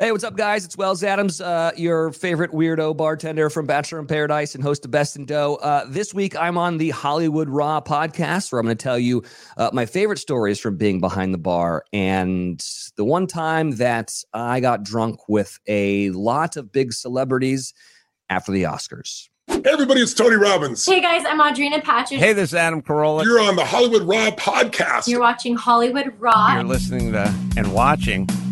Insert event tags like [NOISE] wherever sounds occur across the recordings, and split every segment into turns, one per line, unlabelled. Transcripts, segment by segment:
Hey, what's up, guys? It's Wells Adams, uh, your favorite weirdo bartender from Bachelor in Paradise and host of Best in Dough. Uh, this week, I'm on the Hollywood Raw podcast, where I'm going to tell you uh, my favorite stories from being behind the bar and the one time that I got drunk with a lot of big celebrities after the Oscars.
Hey everybody, it's Tony Robbins.
Hey guys, I'm Audrina Patridge.
Hey, this is Adam Carolla.
You're on the Hollywood Raw podcast.
You're watching Hollywood Raw.
You're listening to and watching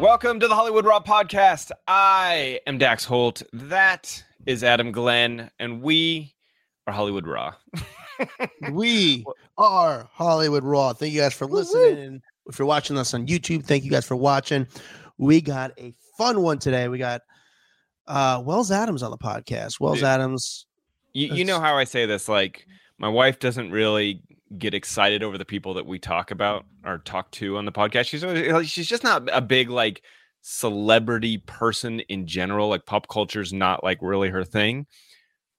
Welcome to the Hollywood Raw podcast. I am Dax Holt. That is Adam Glyn, and we are Hollywood Raw. [LAUGHS]
we are Hollywood Raw. Thank you guys for listening. If you're watching us on YouTube, thank you guys for watching. We got a fun one today. We got uh Wells Adams on the podcast. Wells
Dude.
Adams.
You, you know how I say this? Like, my wife doesn't really get excited over the people that we talk about mm-hmm. or talk to on the podcast. She's she's just not a big like celebrity person in general. Like pop culture's not like really her thing.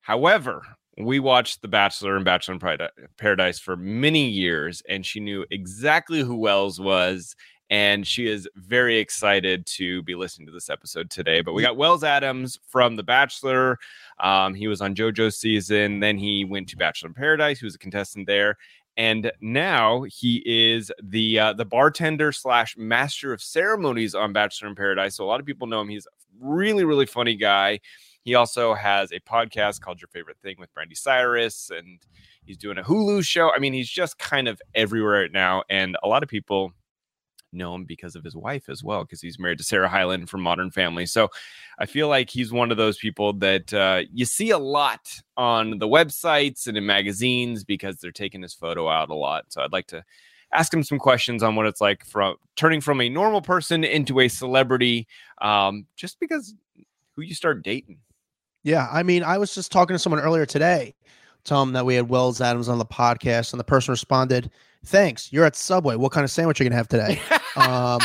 However, we watched The Bachelor and Bachelor in uh, Paradise for many years, and she knew exactly who Wells was. And she is very excited to be listening to this episode today. But we got Wells Adams from The Bachelor. Um, he was on JoJo's season. Then he went to Bachelor in Paradise. He was a contestant there and now he is the uh, the bartender slash master of ceremonies on Bachelor in Paradise. So a lot of people know him. He's a really really funny guy. He also has a podcast called Your Favorite Thing with Brandi Cyrus, and he's doing a Hulu show. I mean, he's just kind of everywhere right now, and a lot of people know him because of his wife as well, because he's married to Sarah Hyland from Modern Family. So I feel like he's one of those people that uh, you see a lot on the websites and in magazines because they're taking his photo out a lot. So I'd like to ask him some questions on what it's like from turning from a normal person into a celebrity, um, just because who you start dating.
Yeah, I mean, I was just talking to someone earlier today, telling them that we had Wells Adams on the podcast, and the person responded, "Thanks, you're at Subway. What kind of sandwich are you gonna have today?" [LAUGHS] um,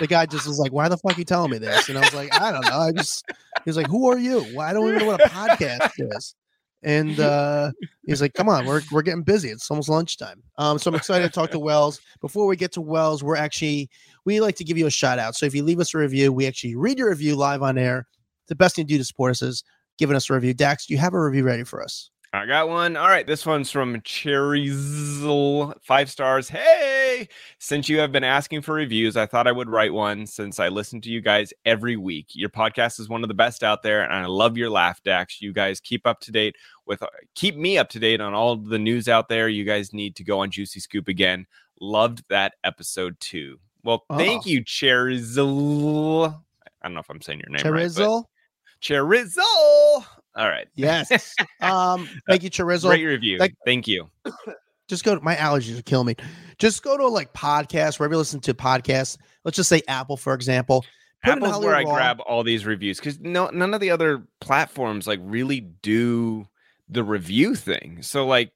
the guy just was like, "Why the fuck are you telling me this?" And I was like, "I don't know. I just." He was like, "Who are you? Well, I don't even know what a podcast is." And uh, he's like, "Come on, we're we're getting busy. It's almost lunchtime." Um, so I'm excited to talk to Wells. Before we get to Wells, we're actually we like to give you a shout out. So if you leave us a review, we actually read your review live on air. The best thing to do to support us is giving us a review. Dax, do you have a review ready for us?
I got one. All right, this one's from Cherryzle, five stars. Hey, since you have been asking for reviews, I thought I would write one since I listen to you guys every week. Your podcast is one of the best out there, and I love your laugh, Dax. You guys keep up to date with, uh, keep me up to date on all the news out there. You guys need to go on Juicy Scoop again. Loved that episode too. Well, thank
Oh.
you, Cherryzle. I don't know if I'm saying your name right.
Chorizo?
but- Cherryzle. All right.
Yes. [LAUGHS] Um, thank you, Chorizo.
Great review.
Like-
Thank you. [COUGHS]
just go to my allergies will kill me. Just go to like podcasts, wherever you listen to podcasts. Let's just say Apple, for example. Put
Apple's where I
Raw.
grab all these reviews because no none of the other platforms like really do the review thing. So like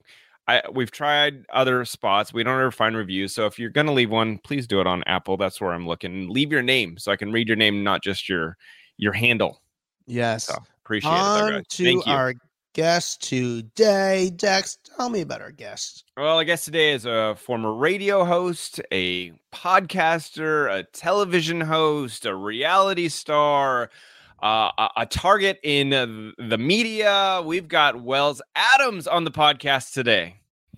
I we've tried other spots. We don't ever find reviews. So if you're gonna leave one, please do it on Apple. That's where I'm looking. Leave your name so I can read your name, not just your your handle.
Yes.
So appreciate it.
On
guys.
to
Thank you.
our guest today. Dax, tell me about our guest.
Well, I guess today is a former radio host, a podcaster, a television host, a reality star, uh, a, a target in uh, the media. We've got Wells Adams on the podcast today.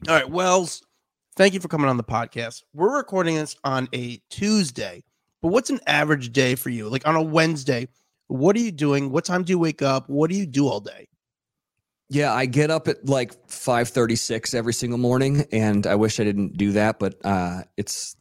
All right, Wells, thank you for coming on the podcast. We're recording this on a Tuesday, but what's an average day for you? Like on a Wednesday, what are you doing? What time do you wake up? What do you do all day?
Yeah, I get up at like 5:36 every single morning and I wish I didn't do that, but uh it's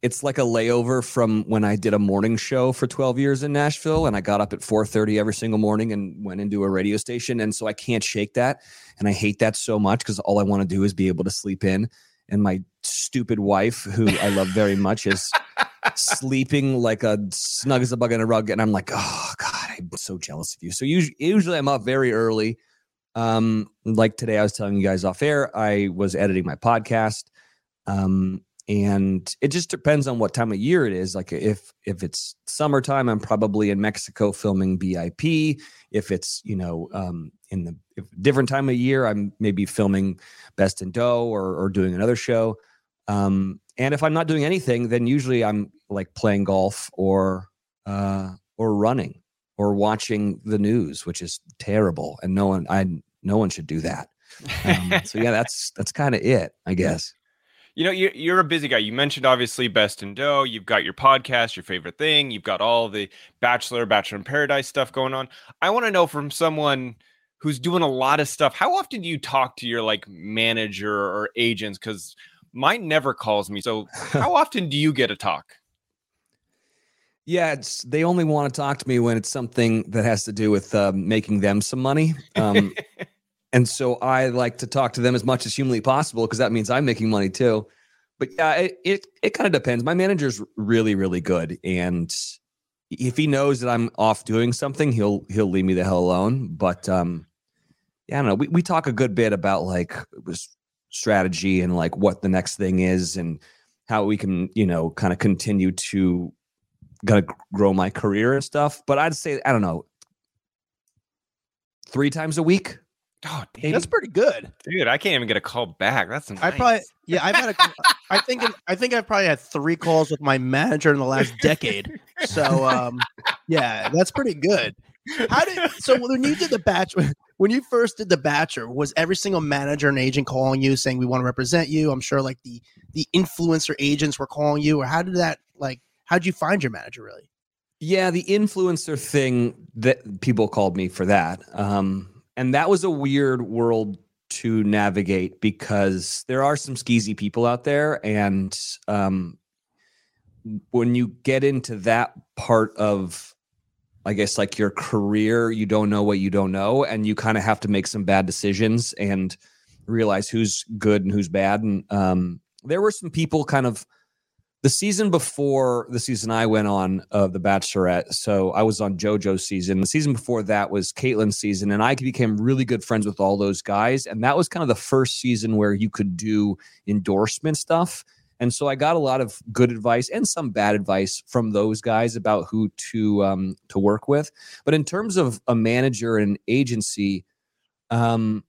it's like a layover from when I did a morning show for 12 years in Nashville and I got up at 4:30 every single morning and went into a radio station and so I can't shake that and I hate that so much cuz all I want to do is be able to sleep in and my stupid wife who I love very much is sleeping like a snug as a bug in a rug and I'm like, "Oh god, I'm so jealous of you. So usually, usually I'm up very early. Um, like today, I was telling you guys off air, I was editing my podcast. Um, and it just depends on what time of year it is. Like if if it's summertime, I'm probably in Mexico filming BIP. If it's you know um, in the if different time of year, I'm maybe filming Best in Dough or or doing another show. Um, and if I'm not doing anything, then usually I'm like playing golf or uh, or running or watching the news, which is terrible, and no one I no one should do that. Um, [LAUGHS] so yeah, that's that's kind of it, I guess.
You know, you're, you're a busy guy. You mentioned obviously Best in Dough. You've got your podcast, your favorite thing. You've got all the Bachelor, Bachelor in Paradise stuff going on. I want to know from someone who's doing a lot of stuff. How often do you talk to your like manager or agents? Because mine never calls me. So [LAUGHS] how often do you get a talk?
Yeah, it's they only want to talk to me when it's something that has to do with uh, making them some money. Um, [LAUGHS] and so I like to talk to them as much as humanly possible because that means I'm making money too. But yeah, it it, it kind of depends. My manager's really really good, and if he knows that I'm off doing something, he'll he'll leave me the hell alone. But um, yeah, I don't know. We we talk a good bit about like strategy and like what the next thing is and how we can you know kind of continue to kind of grow my career and stuff. But I'd say I don't know, three times a week.
Oh,
That's pretty good.
dude, I can't even get a call back. That's nice.
I probably yeah, I've had a I think I think I've probably had three calls with my manager in the last decade. So um yeah, that's pretty good. How did so when you did the batch when you first did the Bachelor, was every single manager and agent calling you saying we want to represent you? I'm sure like the the influencer agents were calling you, or how did that like how did you find your manager really?
Yeah, the influencer thing that people called me for that. Um, and that was a weird world to navigate because there are some skeezy people out there. And um, when you get into that part of, I guess, like your career, you don't know what you don't know. And you kind of have to make some bad decisions and realize who's good and who's bad. And um, there were some people kind of, the season before the season I went on of The Bachelorette, so I was on JoJo's season. The season before that was Kaitlyn's season, and I became really good friends with all those guys. And that was kind of the first season where you could do endorsement stuff. And so I got a lot of good advice and some bad advice from those guys about who to um, to work with. But in terms of a manager and agency, um,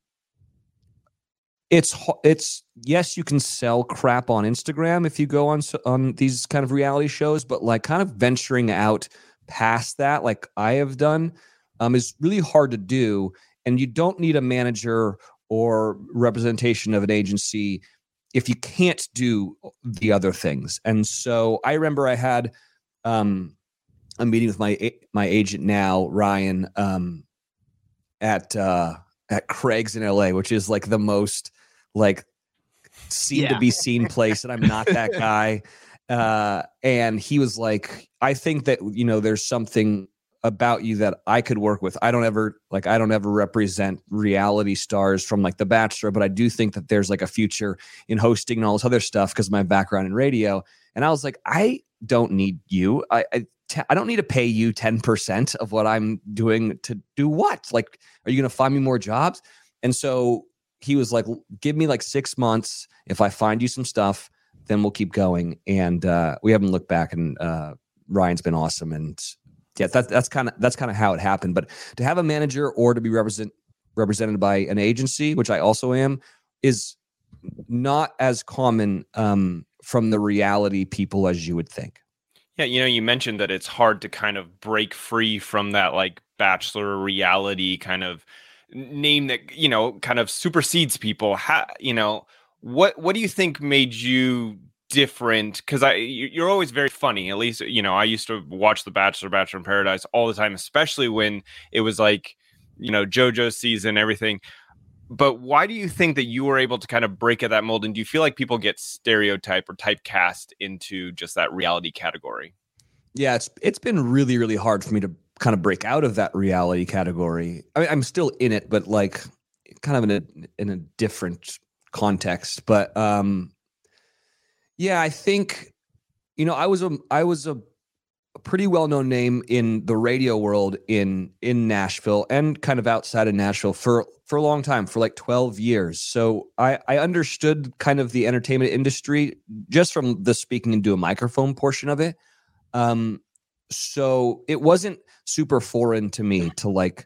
it's it's yes you can sell crap on instagram if you go on on these kind of reality shows but like kind of venturing out past that like i have done um, is really hard to do and you don't need a manager or representation of an agency if you can't do the other things and so i remember i had um, a meeting with my my agent now ryan um, at uh, at Craig's in LA, which is like the most like seen
Yeah.
to be seen place, and I'm not that [LAUGHS] guy. Uh, and he was like, I think that you know, there's something about you that I could work with. I don't ever like I don't ever represent reality stars from like The Bachelor, but I do think that there's like a future in hosting and all this other stuff because my background in radio. And I was like, I don't need you. I I, don't need to pay you 10% of what I'm doing to do what? Like, are you gonna find me more jobs? And so he was like, give me like six months. If I find you some stuff, then we'll keep going. And uh, we haven't looked back. And uh, Ryan's been awesome. And yeah, that's that's kind of that's kind of how it happened. But to have a manager or to be represent represented by an agency, which I also am, is not as common um, from the reality people as you would think.
Yeah, you know, you mentioned that it's hard to kind of break free from that like bachelor reality kind of name that you know kind of supersedes people. How you know what what do you think made you different? Because I you- you're always very funny. At least you know I used to watch The Bachelor, Bachelor in Paradise all the time, especially when it was like you know JoJo season, everything. But why do you think that you were able to kind of break at that mold? And do you feel like people get stereotyped or typecast into just that reality category?
Yeah, it's it's been really really hard for me to kind of break out of that reality category. I mean, I'm still in it, but like kind of in a in a different context. But um yeah, I think you know, I was a I was a a pretty well known name in the radio world in in Nashville and kind of outside of Nashville for for a long time, for like 12 years. So I, I understood kind of the entertainment industry just from the speaking into a microphone portion of it. Um, so it wasn't super foreign to me to like,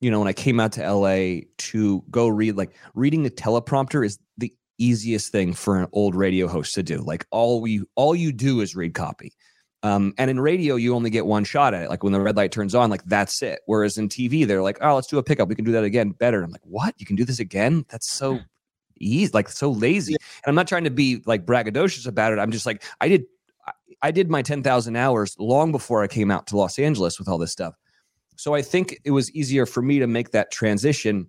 you know, when I came out to LA to go read, like reading the teleprompter is the easiest thing for an old radio host to do. Like all we all you do is read copy. Um, and in radio, you only get one shot at it. Like when the red light turns on, like that's it. Whereas in TV, they're like, oh, let's do a pickup. We can do that again better. And I'm like, what? You can do this again? That's so easy, like so lazy. And I'm not trying to be like braggadocious about it. I'm just like, I did, I- I did my 10,000 hours long before I came out to Los Angeles with all this stuff. So I think it was easier for me to make that transition.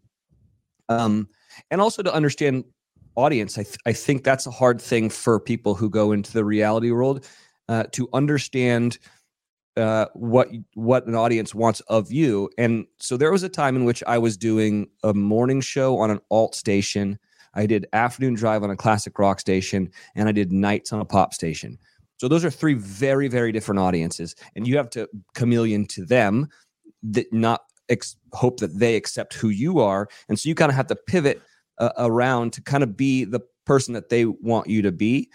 Um, and also to understand audience. I, th- I think that's a hard thing for people who go into the reality world uh, to understand uh, what what an audience wants of you. And so there was a time in which I was doing a morning show on an alt station. I did afternoon drive on a classic rock station, and I did nights on a pop station. So those are three very very different audiences, and you have to chameleon to them, that not ex- hope that they accept who you are, and so you kind of have to pivot uh, around to kind of be the person that they want you to be.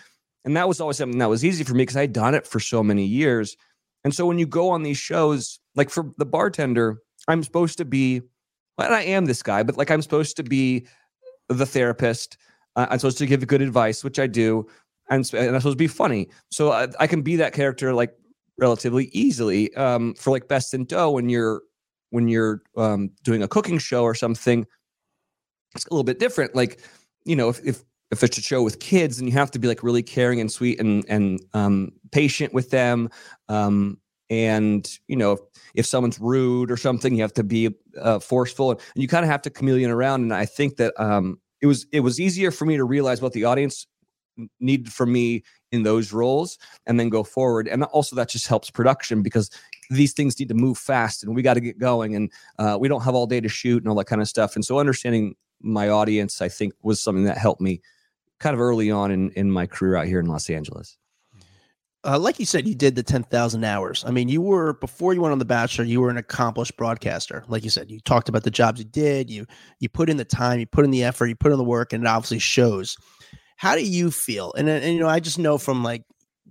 And that was always something that was easy for me because I had done it for so many years. And so when you go on these shows, like for the bartender, I'm supposed to be, well, and I am this guy, but like I'm supposed to be the therapist. Uh, I'm supposed to give good advice, which I do. And, and I'm supposed to be funny. So I, I can be that character like relatively easily. Um, for like Best in Dough, when you're when you're um, doing a cooking show or something, it's a little bit different. Like, you know, if if if it's a show with kids, and you have to be like really caring and sweet and and um, patient with them. Um, and you know, if, if someone's rude or something, you have to be uh, forceful, and you kind of have to chameleon around. And I think that um, it was it was easier for me to realize what the audience needed from me in those roles, and then go forward. And also that just helps production because these things need to move fast, and we got to get going, and uh, we don't have all day to shoot and all that kind of stuff. And so understanding my audience, I think, was something that helped me kind of early on in, in my career out here in Los Angeles.
Uh, like you said, you did the 10,000 hours. I mean, you were, before you went on The Bachelor, you were an accomplished broadcaster. Like you said, you talked about the jobs you did, you, you put in the time, you put in the effort, you put in the work, and it obviously shows. How do you feel? And, and, you know, I just know from like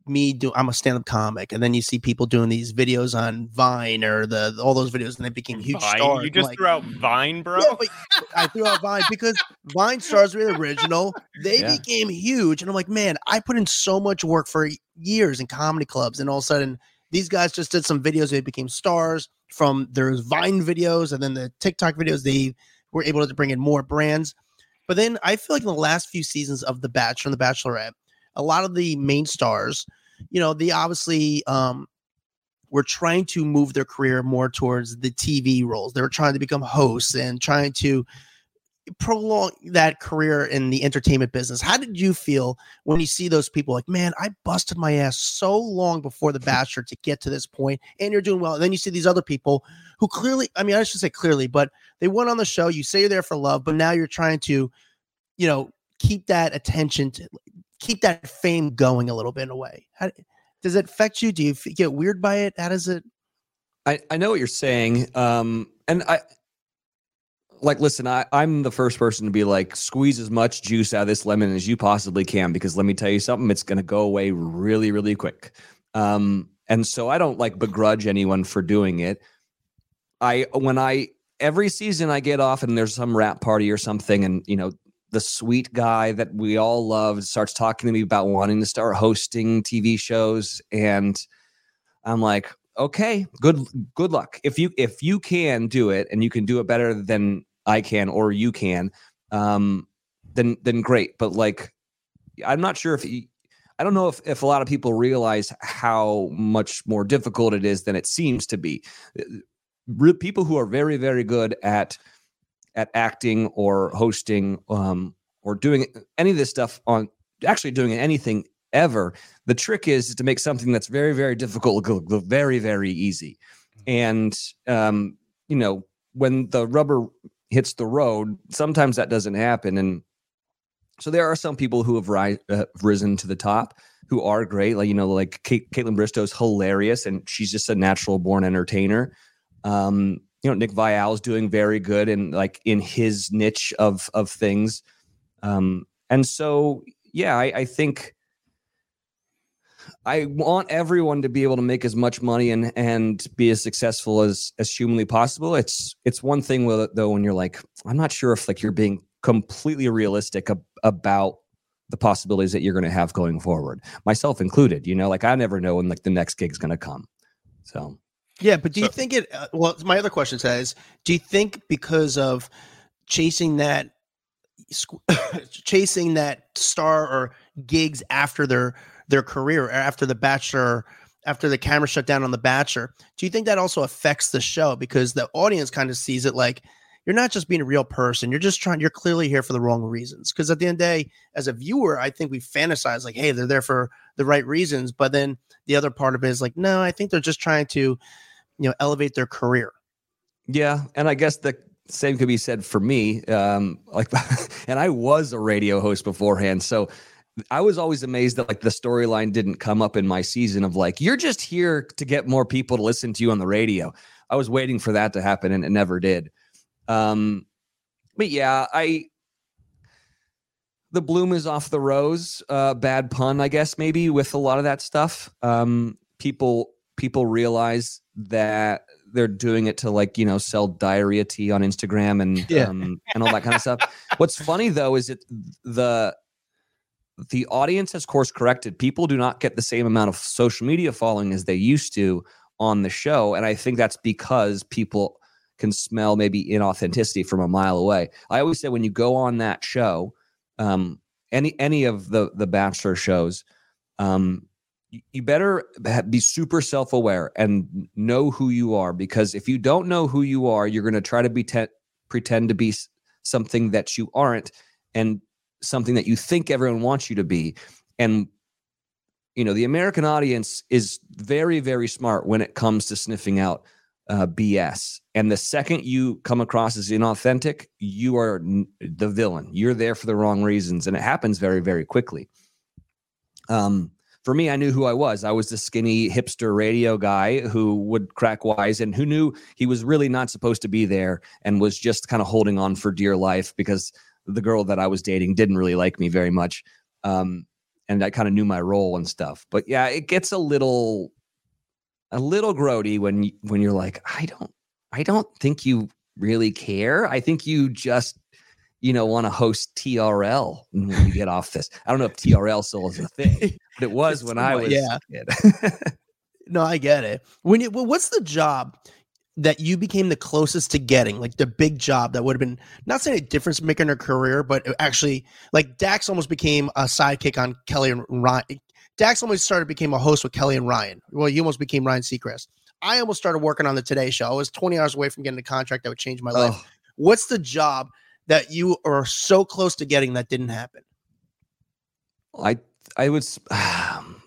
me do I'm a stand-up comic, and then you see people doing these videos on Vine or the all those videos, and they became huge
Vine?
stars.
You just
like,
threw out Vine, bro.
yeah, but I threw out Vine because Vine stars were the original. They
Yeah.
became huge. And I'm like, man, I put in so much work for years in comedy clubs. And all of a sudden, these guys just did some videos. They became stars from their Vine videos and then the TikTok videos. They were able to bring in more brands. But then I feel like in the last few seasons of The Bachelor and The Bachelorette, a lot of the main stars, you know, they obviously um, were trying to move their career more towards the TV roles. They were trying to become hosts and trying to prolong that career in the entertainment business. How did you feel when you see those people like, man, I busted my ass so long before The Bachelor to get to this point, and you're doing well. And then you see these other people who clearly, I mean, I should say clearly, but they went on the show. You say you're there for love, but now you're trying to, you know, keep that attention to keep that fame going a little bit in a way. How, does it affect you? Do you get weird by it? How does it?
I, I know what you're saying. Um, and I like, listen, I, I'm the first person to be like, squeeze as much juice out of this lemon as you possibly can, because let me tell you something, it's going to go away really, really quick. Um, and so I don't like begrudge anyone for doing it. I, when I, every season I get off and there's some rap party or something, and, you know, the sweet guy that we all love starts talking to me about wanting to start hosting TV shows. And I'm like, okay, good good luck. If you if you can do it and you can do it better than I can or you can, um, then then great. But like, I'm not sure if you, I don't know if if a lot of people realize how much more difficult it is than it seems to be. People who are very very good at at acting or hosting um, or doing any of this stuff on actually doing anything ever the trick is to make something that's very very difficult go very very easy and um you know when the rubber hits the road sometimes that doesn't happen and so there are some people who have ri- uh, risen to the top who are great. Like you know, like Kate, Kaitlyn Bristowe's hilarious, and she's just a natural born entertainer. Um, you know, Nick Viall's doing very good and like in his niche of of things. Um, and so yeah, I, I think I want everyone to be able to make as much money and and be as successful as as humanly possible. It's it's one thing with it though when you're like, I'm not sure if like you're being completely realistic ab- about the possibilities that you're going to have going forward, myself included. You know, like I never know when like the next gig's going to come. So
Yeah, but do you think it? Uh, well, my other question says, do you think because of chasing that, squ- [LAUGHS] chasing that star or gigs after their their career, or after the Bachelor, after the camera shut down on the Bachelor, do you think that also affects the show because the audience kind of sees it like you're not just being a real person, you're just trying, you're clearly here for the wrong reasons. Because at the end of the day, as a viewer, I think we fantasize like, hey, they're there for the right reasons, but then the other part of it is like, no, I think they're just trying to you know elevate their career
Yeah, and I guess the same could be said for me. Um, like, [LAUGHS] and I was a radio host beforehand, so I was always amazed that like the storyline didn't come up in my season of like you're just here to get more people to listen to you on the radio. I was waiting for that to happen, and it never did. Um, but yeah, I the bloom is off the rose. Uh, bad pun, I guess, maybe with a lot of that stuff. Um, people people realize that they're doing it to like you know sell diarrhea tea on Instagram and
Yeah.
um, and all that kind of stuff. What's funny though is that the the audience has course corrected. People do not get the same amount of social media following as they used to on the show, and I think that's because people can smell maybe inauthenticity from a mile away. I always say when you go on that show, um, any any of the the Bachelor shows, um, you, better be super self aware and know who you are because if you don't know who you are, you're going to try to be te- pretend to be something that you aren't and something that you think everyone wants you to be. And you know the American audience is very very smart when it comes to sniffing out uh, BS. And the second you come across as inauthentic, you are n- the villain. You're there for the wrong reasons, and it happens very, very quickly. Um, for me, I knew who I was. I was the skinny hipster radio guy who would crack wise and who knew he was really not supposed to be there and was just kind of holding on for dear life because the girl that I was dating didn't really like me very much. Um, and I kind of knew my role and stuff. But yeah, it gets a little a little grody when when you're like, I don't I don't think you really care. I think you just you know want to host TRL when you get off this. I don't know if TRL still is a thing, [LAUGHS] it was when I was
yeah. [LAUGHS] no i get it. When you well, what's the job that you became the closest to getting? Like the big job that would have been not saying a difference maker in her career but actually like dax almost became a sidekick on kelly and ryan. Dax almost started became a host with kelly and ryan. Well you almost became ryan seacrest. I almost started working on the today show. I was 20 hours away from getting a contract that would change my life.
Oh,
what's the job that you are so close to getting that didn't happen?
I I was um,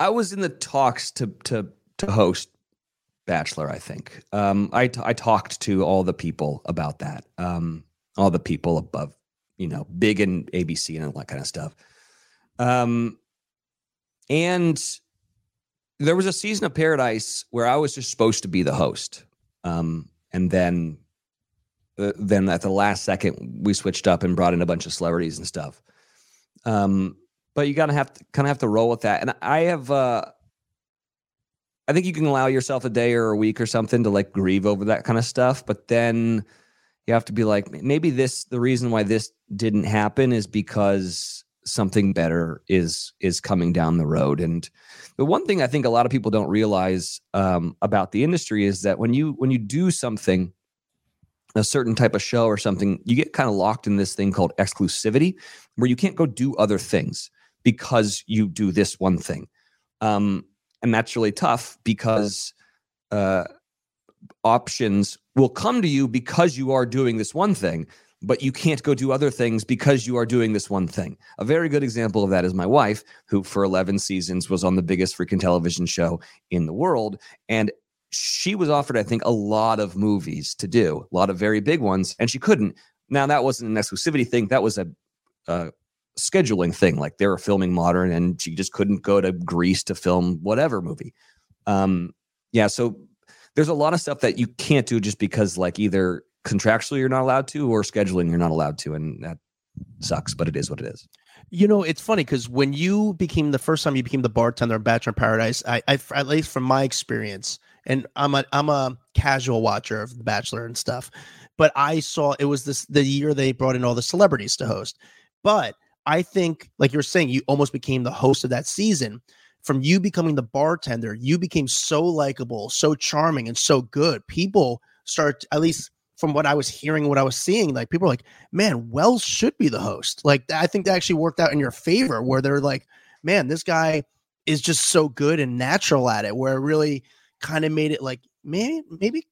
I was in the talks to to to host Bachelor. I think um, I t- I talked to all the people about that. Um, all the people above, you know, big and ABC and all that kind of stuff. Um, and there was a season of Paradise where I was just supposed to be the host, um, and then uh, then at the last second we switched up and brought in a bunch of celebrities and stuff. Um, but you gotta have to kind of have to roll with that. And I have, uh, I think you can allow yourself a day or a week or something to like grieve over that kind of stuff. But then you have to be like, maybe this, the reason why this didn't happen is because something better is is coming down the road. And the one thing I think a lot of people don't realize um, about the industry is that when you when you do something a certain type of show or something, you get kind of locked in this thing called exclusivity, where you can't go do other things because you do this one thing. Um, and that's really tough because uh, options will come to you because you are doing this one thing, but you can't go do other things because you are doing this one thing. A very good example of that is my wife, who for 11 seasons was on the biggest freaking television show in the world. And she was offered, I think, a lot of movies to do, a lot of very big ones, and she couldn't. Now that wasn't an exclusivity thing; that was a, scheduling thing. Like they were filming Modern, and she just couldn't go to Greece to film whatever movie. Um, yeah, so there's a lot of stuff that you can't do just because like either contractually you're not allowed to or scheduling you're not allowed to, and that sucks. But it is what it is.
You know, it's funny because when you became the first time you became the bartender in Bachelor in Paradise, I, I at least from my experience, and I'm a I'm a casual watcher of The Bachelor and stuff, but I saw it was this the year they brought in all the celebrities to host. But I think, like you're saying, you almost became the host of that season. From you becoming the bartender, you became so likable, so charming, and so good. People start, at least from what I was hearing, what I was seeing, like people are like, man, Wells should be the host. Like, I think that actually worked out in your favor, where they're like, man, this guy is just so good and natural at it, where it really kind of made it like, maybe, maybe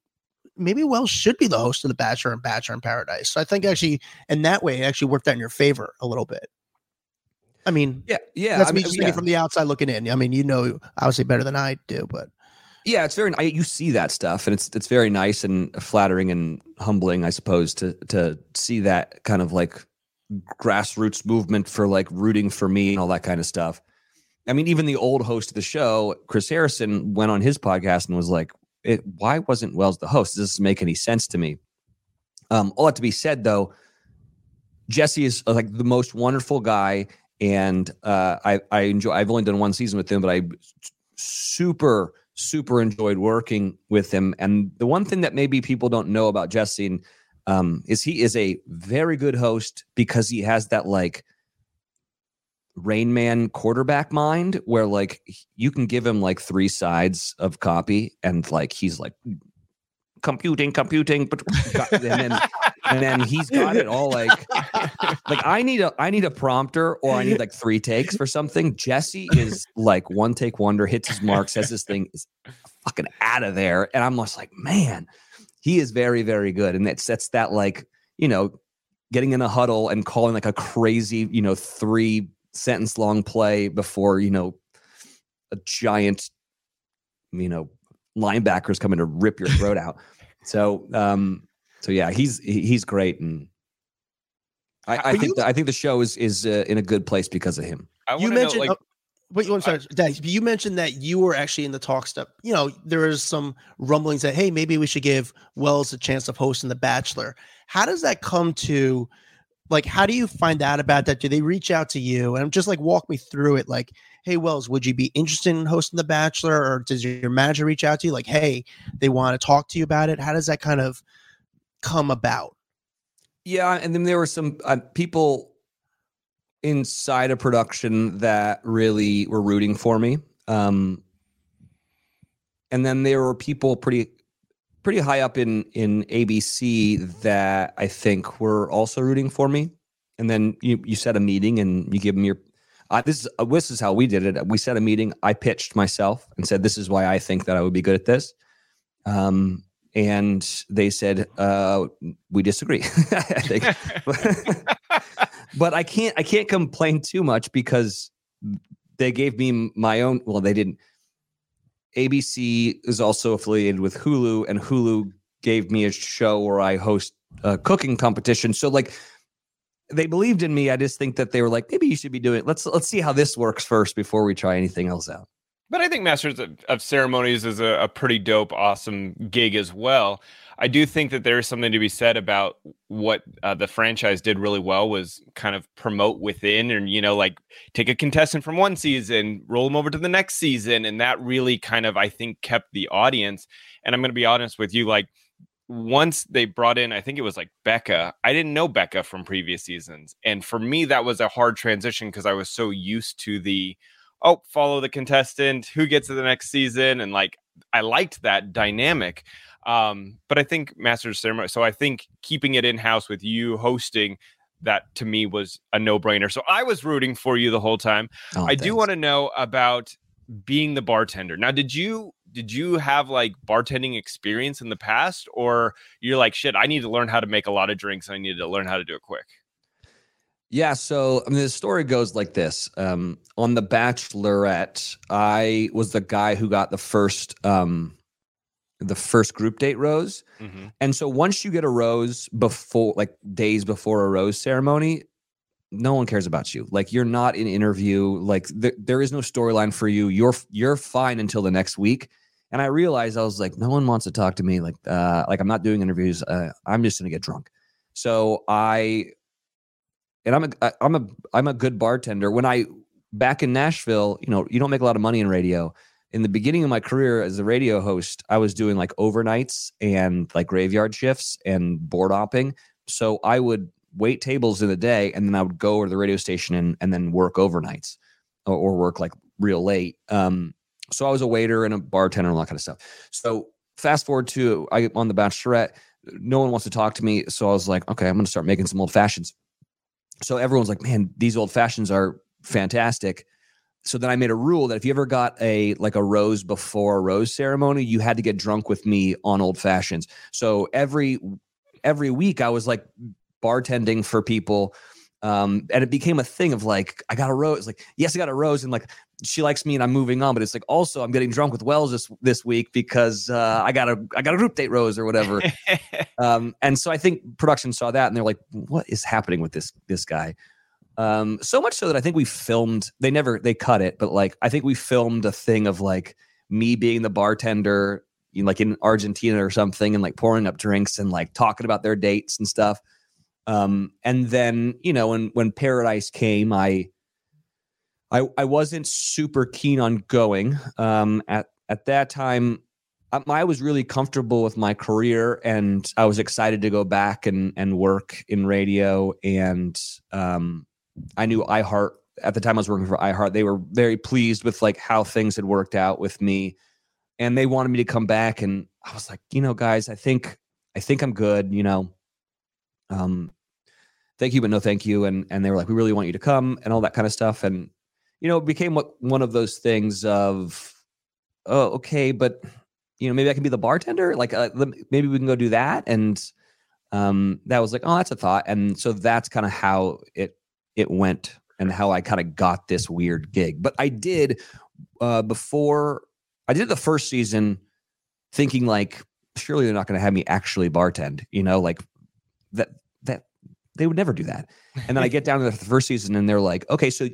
maybe Wells should be the host of The Bachelor and Bachelor in Paradise. So I think mm. actually, in that way, it actually worked out in your favor a little bit. I mean,
Yeah, yeah.
that's
I
me
mean, yeah.
from the outside looking in. I mean, you know, obviously better than I do, but
yeah it's very I, you see that stuff and it's it's very nice and flattering and humbling i suppose to to see that kind of like grassroots movement for like rooting for me and all that kind of stuff i mean even the old host of the show chris harrison went on his podcast and was like it, why wasn't wells the host does this make any sense to me um all that to be said though jesse is uh, like the most wonderful guy and uh i i enjoy i've only done one season with him but i super super enjoyed working with him. And the one thing that maybe people don't know about Jesse um, is he is a very good host because he has that like Rain Man quarterback mind where like you can give him like three sides of copy and like he's like computing, computing, but [LAUGHS] and then and then he's got it all like like I need a I need a prompter or I need like three takes for something. Jesse is like one take wonder, hits his mark, says this thing is fucking out of there, and I'm just like, man, he is very very good, and it sets that like you know getting in a huddle and calling like a crazy you know three sentence long play before you know a giant you know linebackers coming to rip your throat out. [LAUGHS] So um so yeah, he's he's great and I, I think
you-
the, I think the show is is uh, in a good place because of him.
I
you
wanna know,
mentioned.
like,
oh, wait, I'm sorry, Dad, You mentioned that you were actually in the talk step. You know, there is some rumblings that hey, maybe we should give Wells a chance of hosting The Bachelor. How does that come to? Like, how do you find out about that? Do they reach out to you? And just like walk me through it. Like, hey, Wells, would you be interested in hosting The Bachelor, or does your manager reach out to you? Like, hey, they want to talk to you about it. How does that kind of come about?
Yeah, and then there were some uh, people inside a production that really were rooting for me. Um, and then there were people pretty pretty high up in in ABC that I think were also rooting for me. And then you you set a meeting and you give them your. Uh, this is uh, this is how we did it. We set a meeting. I pitched myself and said, "This is why I think that I would be good at this." Um, and they said, uh, "We disagree." [LAUGHS] [LAUGHS] But I can't I can't complain too much because they gave me my own. Well, they didn't. ABC is also affiliated with Hulu, and Hulu gave me a show where I host a cooking competition. So like they believed in me. I just think that they were like, maybe you should be doing it. Let's let's see how this works first before we try anything else out.
But I think Masters of, of Ceremonies is a, a pretty dope, awesome gig as well. I do think that there is something to be said about what uh, the franchise did really well was kind of promote within and, you know, like take a contestant from one season, roll them over to the next season. And that really kind of, I think, kept the audience. And I'm going to be honest with you, like, once they brought in, I think it was like Becca. I didn't know Becca from previous seasons. And for me, that was a hard transition because I was so used to the, oh, follow the contestant, who gets to the next season. And like, I liked that dynamic. Um, but I think Masters Ceremony, so I think keeping it in house with you hosting that to me was a no brainer. So I was rooting for you the whole time.
Oh,
I do want to know about being the bartender. Now, did you did you have like bartending experience in the past, or you're like, shit, I need to learn how to make a lot of drinks. I need to learn how to do it quick.
Yeah, so I mean, the story goes like this: um, on The Bachelorette, I was the guy who got the first, um, the first group date rose,
Mm-hmm.
and so once you get a rose before, like days before a rose ceremony, no one cares about you. Like you're not in interview. Like th- there is no storyline for you. You're you're fine until the next week. And I realized I was like, no one wants to talk to me. Like, uh, like I'm not doing interviews. Uh, I'm just gonna get drunk. So I, and I'm a I'm a I'm a good bartender. When I back in Nashville, you know, you don't make a lot of money in radio. In the beginning of my career as a radio host, I was doing like overnights and like graveyard shifts and board hopping. So I would wait tables in the day and then I would go to the radio station and, and then work overnights or, or work like real late. Um, so I was a waiter and a bartender and all that kind of stuff. So fast forward to I on the Bachelorette, no one wants to talk to me. So I was like, okay, I'm going to start making some old fashions. So everyone's like, man, these old fashions are fantastic. So then I made a rule that if you ever got a like a rose before a rose ceremony, you had to get drunk with me on old fashions. So every every week I was like bartending for people. Um, and it became a thing of like, I got a rose. Like, yes, I got a rose, and like she likes me and I'm moving on. But it's like also I'm getting drunk with Wells this this week because uh, I got a I got a group date rose or whatever. [LAUGHS] um, and so I think production saw that and they're like, what is happening with this this guy? Um, so much so that I think we filmed. They never they cut it, but like I think we filmed a thing of like me being the bartender, you know, like in Argentina or something, and like pouring up drinks and like talking about their dates and stuff. Um, and then you know when when Paradise came, I I I wasn't super keen on going. Um, at at that time, um, I was really comfortable with my career, and I was excited to go back and and work in radio. And um, I knew iHeart at the time I was working for iHeart. They were very pleased with like how things had worked out with me, and they wanted me to come back. And I was like, you know, guys, I think I think I'm good. You know, um, thank you, but no thank you. And and they were like, we really want you to come, and all that kind of stuff. And you know, it became what one of those things of, oh, okay, but you know, maybe I can be the bartender. Like, uh, maybe we can go do that. And um, that was like, oh, that's a thought. And so that's kind of how it it went and how I kind of got this weird gig. But I did uh, before I did the first season, thinking like, surely they're not going to have me actually bartend. You know, like that that they would never do that. And then I get down to the first season, and they're like, okay, so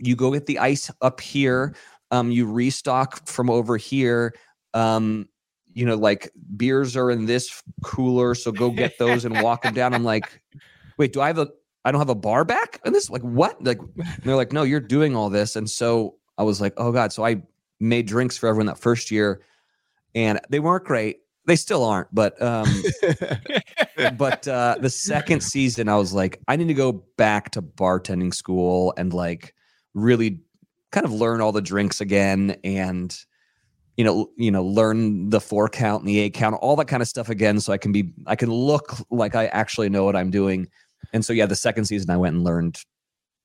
you go get the ice up here, um, you restock from over here. Um, you know, like beers are in this cooler, so go get those and walk them down. I'm like, wait, do I have a? I don't have a bar back? And this, like, what? Like, they're like, no, you're doing all this. And so I was like, oh god. So I made drinks for everyone that first year, and they weren't great. They still aren't, but um, [LAUGHS] but uh, the second season, I was like, I need to go back to bartending school and like really kind of learn all the drinks again and you know you know learn the four count and the eight count all that kind of stuff again so i can be i can look like i actually know what i'm doing. And so yeah the second season i went and learned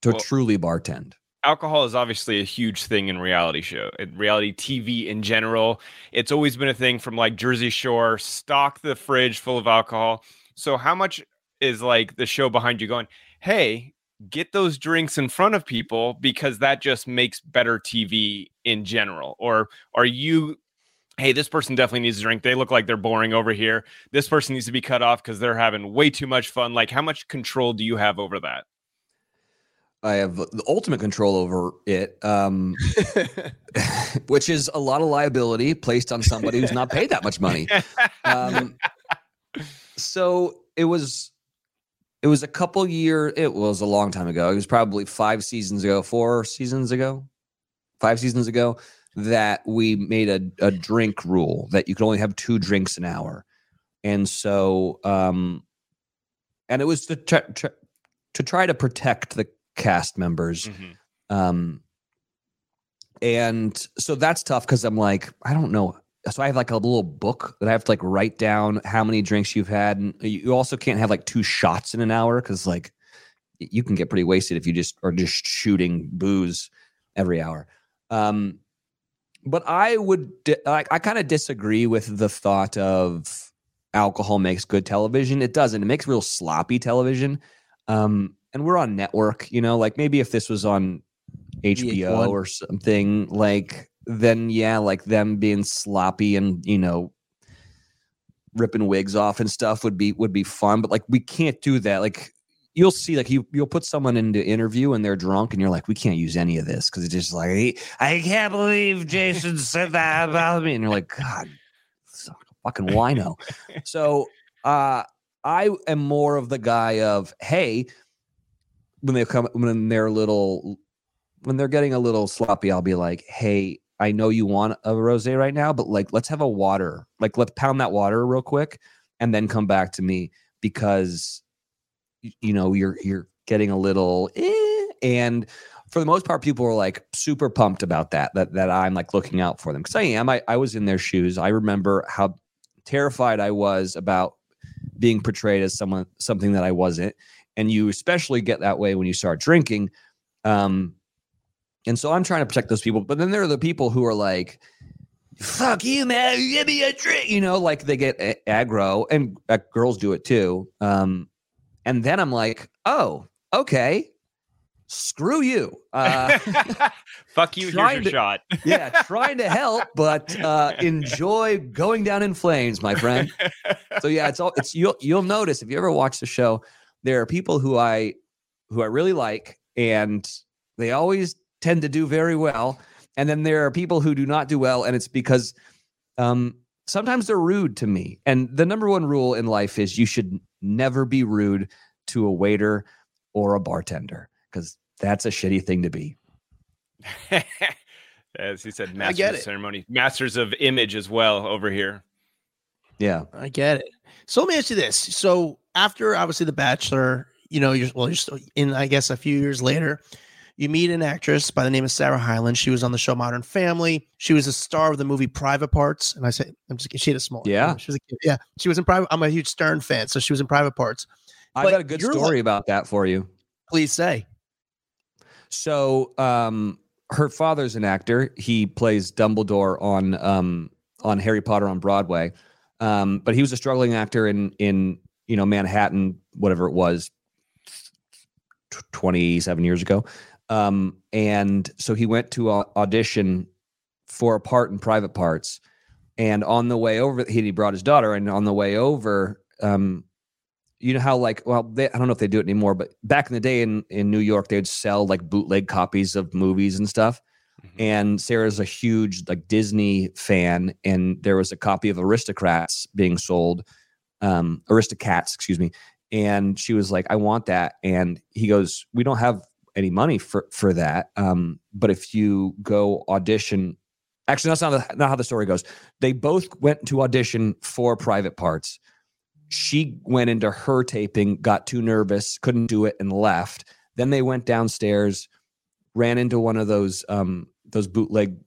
to
Well-
truly bartend
alcohol is obviously a huge thing in reality show in reality tv in general. It's always been a thing from like jersey shore stock the fridge full of alcohol. So how much is like the show behind you going hey get those drinks in front of people because that just makes better tv in general or are you hey this person definitely needs a drink. They look like they're boring over here. This person needs to be cut off because they're having way too much fun. Like how much control do you have over that
i have the ultimate control over it um [LAUGHS] [LAUGHS] which is a lot of liability placed on somebody who's not paid that much money. Um, so it was it was a couple year it was a long time ago. It was probably five seasons ago four seasons ago five seasons ago that we made a, a drink rule that you could only have two drinks an hour. And so um and it was to try, to try to protect the cast members.
Mhm.
um and so that's tough because i'm like i don't know. So i have like a little book that i have to like write down how many drinks you've had and you also can't have like two shots in an hour because like you can get pretty wasted if you just are just shooting booze every hour. Um but i would i, I kind of disagree with the thought of alcohol makes good television. It doesn't. It makes real sloppy television. Um and we're on network you know like maybe if this was on HBO
VH1.
or something like then yeah like them being sloppy and you know ripping wigs off and stuff would be would be fun but like we can't do that like you'll see like you you'll put someone into interview and they're drunk and you're like we can't use any of this because it's just like I can't believe Jason said that about me and you're like God, fucking wino. so uh, I am more of the guy of hey when they come when they're a little when they're getting a little sloppy I'll be like hey I know you want a rosé right now but like let's have a water like let's pound that water real quick and then come back to me because you know you're you're getting a little eh, and for the most part people are like super pumped about that that that I'm like looking out for them. Because I am. I, I was in their shoes. I remember how terrified I was about being portrayed as someone something that I wasn't and you especially get that way when you start drinking um and so I'm trying to protect those people but then there are the people who are like fuck you, man. Give me a drink. You know, like they get a- aggro, and uh, girls do it too. Um, and then I'm like, oh, okay, screw you. Uh, [LAUGHS]
Fuck you. Here's your
to-
shot. [LAUGHS]
yeah, trying to help, but uh, [LAUGHS] enjoy going down in flames, my friend. So yeah, it's all it's you'll you'll notice if you ever watch the show, there are people who I who I really like, and they always tend to do very well. And then there are people who do not do well, and it's because um, sometimes they're rude to me. And the number one rule in life is you should never be rude to a waiter or a bartender because that's a shitty thing to be. [LAUGHS]
As he said,
I
masters of ceremony, masters of image as well over here.
Yeah.
I get it. So let me ask you this. So after obviously The Bachelor, you know, you're well, you're still in, I guess, a few years later, you meet an actress by the name of Sarah Hyland. She was on the show Modern Family. She was a star of the movie Private Parts. And I say, I'm just kidding. She had a small.
Yeah.
She was a kid. Yeah. She was in Private. I'm a huge Stern fan. So she was in Private Parts.
I
But
got a good story
like-
about that for you.
Please say.
So, um, her father's an actor. He plays Dumbledore on um, on Harry Potter on Broadway. Um, but he was a struggling actor in in you know Manhattan, whatever it was, twenty seven years ago. Um, and so he went to au- audition for a part in Private Parts. And on the way over, he he brought his daughter, and on the way over, um, you know how like well they, i don't know if they do it anymore but back in the day in in new york they'd sell like bootleg copies of movies and stuff and sarah's a huge like disney fan and there was a copy of aristocrats being sold um aristocats excuse me and she was like i want that and he goes we don't have any money for for that um but if you go audition actually that's not, the, not how the story goes. They both went to audition for private parts. She went into her taping, got too nervous, couldn't do it, and left. Then they went downstairs, ran into one of those um, those bootleg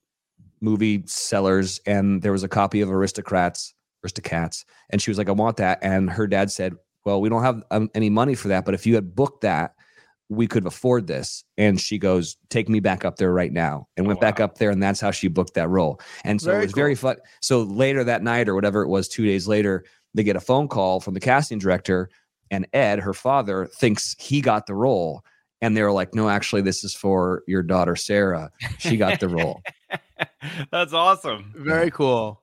movie sellers, and there was a copy of Aristocrats, Aristocats, and she was like, "I want that." And her dad said, "Well, we don't have um, any money for that, but if you had booked that, we could afford this." And she goes, "Take me back up there right now," and went back
Wow.
up there, and that's how she booked that role. And so
Very
it was very fun. So later that night, or whatever it was, two days later they get a phone call from the casting director and ed her father thinks he got the role and they were like no actually this is for your daughter sarah she got the role [LAUGHS]
That's awesome.
Very cool.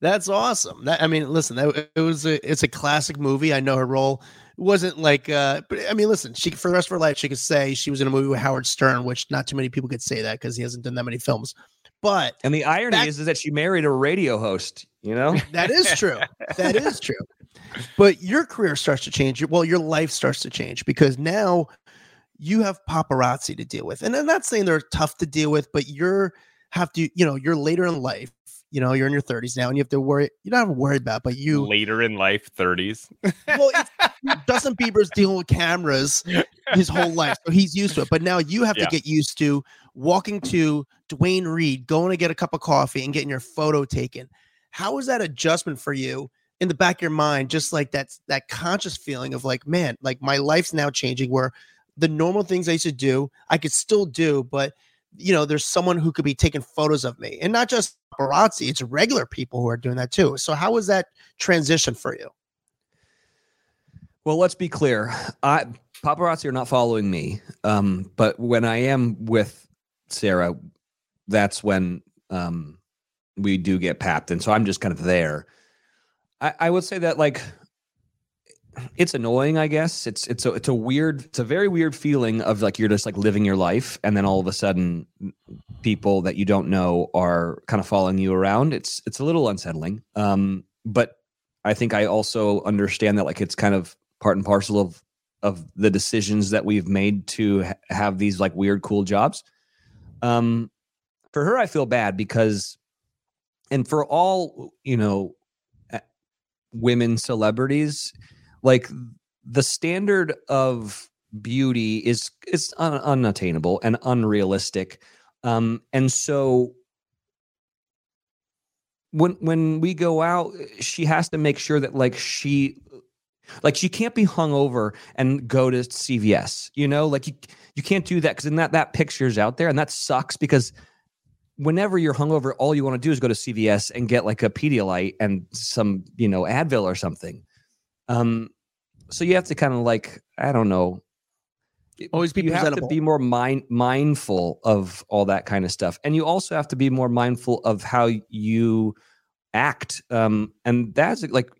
That's awesome. That I mean, listen, that, it was a it's a classic movie. I know her role wasn't like uh but I mean, listen, she for the rest of her life she could say she was in a movie with Howard Stern, which not too many people could say that because he hasn't done that many films. But
and the irony
Back-
is, is that she married a radio host you know [LAUGHS]
that is true. that is true. But your career starts to change. Well, your life starts to change because now you have paparazzi to deal with. And I'm not saying they're tough to deal with, but you're have to, you know, you're later in life. You know, you're in your 30s now, and you have to worry. You don't have to worry about, but you
Later in life, 30s.
well, Justin [LAUGHS] Bieber's dealing with cameras his whole life, so he's used to it. But now you have
Yeah.
to get used to walking to Duane Reade, going to get a cup of coffee, and getting your photo taken. How is that adjustment for you in the back of your mind? Just like that that conscious feeling of like, man, like my life's now changing. Where the normal things I used to do, I could still do, but you know, there's someone who could be taking photos of me, and not just paparazzi. It's regular people who are doing that too. So how was that transition for you?
well let's be clear i paparazzi are not following me um but when i am with sarah that's when um we do get papped and so i'm just kind of there i i would say that like it's annoying, I guess. It's it's a it's a weird, it's a very weird feeling of like you're just like living your life, and then all of a sudden, people that you don't know are kind of following you around. It's it's a little unsettling. Um, but I think I also understand that like it's kind of part and parcel of of the decisions that we've made to ha- have these like weird cool jobs. Um, for her, I feel bad because, and for all you know, women celebrities, like the standard of beauty is is un- unattainable and unrealistic, um, and so when when we go out, she has to make sure that like she like she can't be hung over and go to CVS, you know, like you you can't do that because then that that picture's out there and that sucks because whenever you're hungover, all you want to do is go to CVS and get like a Pedialyte and some, you know, Advil or something. Um, so you have to kind of like, I don't know.
Always be
you have to be more mind mindful of all that kind of stuff. And you also have to be more mindful of how you act. Um, and that's like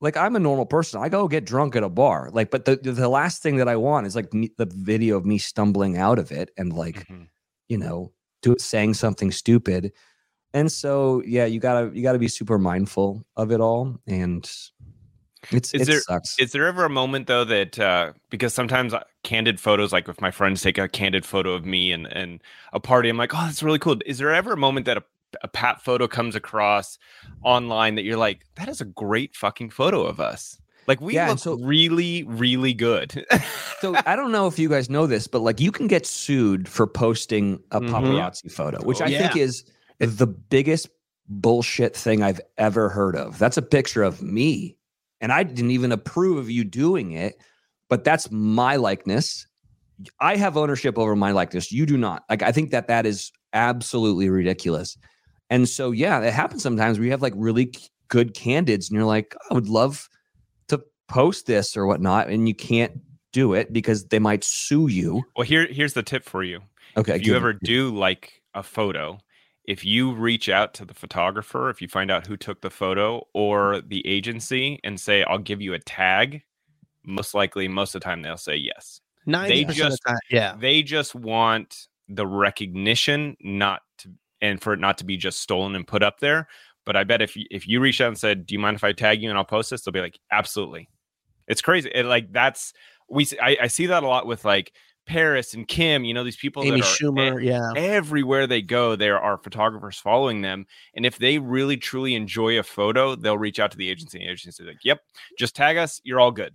like I'm a normal person. I go get drunk at a bar. Like, but the the last thing that I want is like me, the video of me stumbling out of it and like
Mhm.
you know do saying something stupid. And so yeah, you gotta you gotta be super mindful of it all. And it's
Is
it
there-
sucks.
Is there ever a moment though that uh, because sometimes uh, candid photos, like if my friends take a candid photo of me and and a party, I'm like, oh, that's really cool. Is there ever a moment that a, a pat photo comes across online that you're like, that is a great fucking photo of us? Like we
Yeah,
look
so-
really, really good.
so I don't know if you guys know this, but like you can get sued for posting a
Mhm.
paparazzi photo, which
Oh,
I think is the biggest bullshit thing I've ever heard of. That's a picture of me, and I didn't even approve of you doing it, but that's my likeness. I have ownership over my likeness. You do not. Like I think that that is absolutely ridiculous. And so yeah, it happens sometimes where you have like really good candids, and you're like, I would love to post this or whatnot, and you can't do it because they might sue you.
well, here here's the tip for you.
Okay.
if you ever do like a photo, if you reach out to the photographer, if you find out who took the photo or mm-hmm. the agency and say, I'll give you a tag, most likely, most of the time, they'll say yes.
Ninety percent of
just-
the time, yeah.
They just want the recognition, not to, and for it not to be just stolen and put up there. But I bet if you, if you reach out and said, "Do you mind if I tag you and I'll post this?" They'll be like, "Absolutely." It's crazy. It, like that's we. see- I, I see that a lot with like Paris and Kim. You know these people
Amy
that are
Schumer, yeah.
everywhere they go there are photographers following them and if they really truly enjoy a photo they'll reach out to the agency and the agency is like yep just tag us you're all good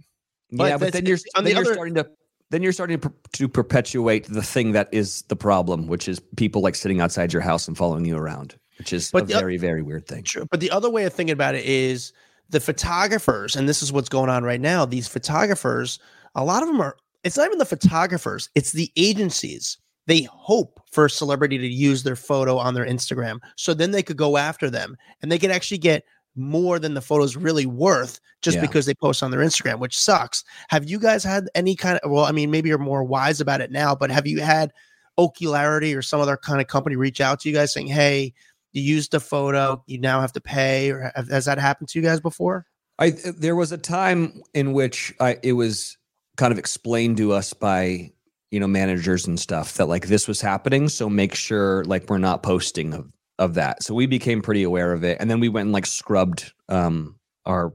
But
yeah, but then you're
on
then
the
you're
other-
starting to then you're starting to, per- to perpetuate the thing that is the problem, which is people like sitting outside your house and following you around, which is
But
a
the oth-
very very weird thing.
True. But the other way of thinking about it is the photographers, and this is what's going on right now. These photographers, a lot of them are, it's not even the photographers, it's the agencies. They hope for a celebrity to use their photo on their Instagram. So then they could go after them and they could actually get more than the photo's really worth just
Yeah.
because they post on their Instagram, which sucks. Have you guys had any kind of, well, I mean, maybe you're more wise about it now, but have you had Ocularity or some other kind of company reach out to you guys saying, hey, you used the photo, you now have to pay, or has that happened to you guys before?
I there was a time in which I it was kind of explained to us by you know managers and stuff that like this was happening, so make sure like we're not posting of of that. So we became pretty aware of it, and then we went and like scrubbed um our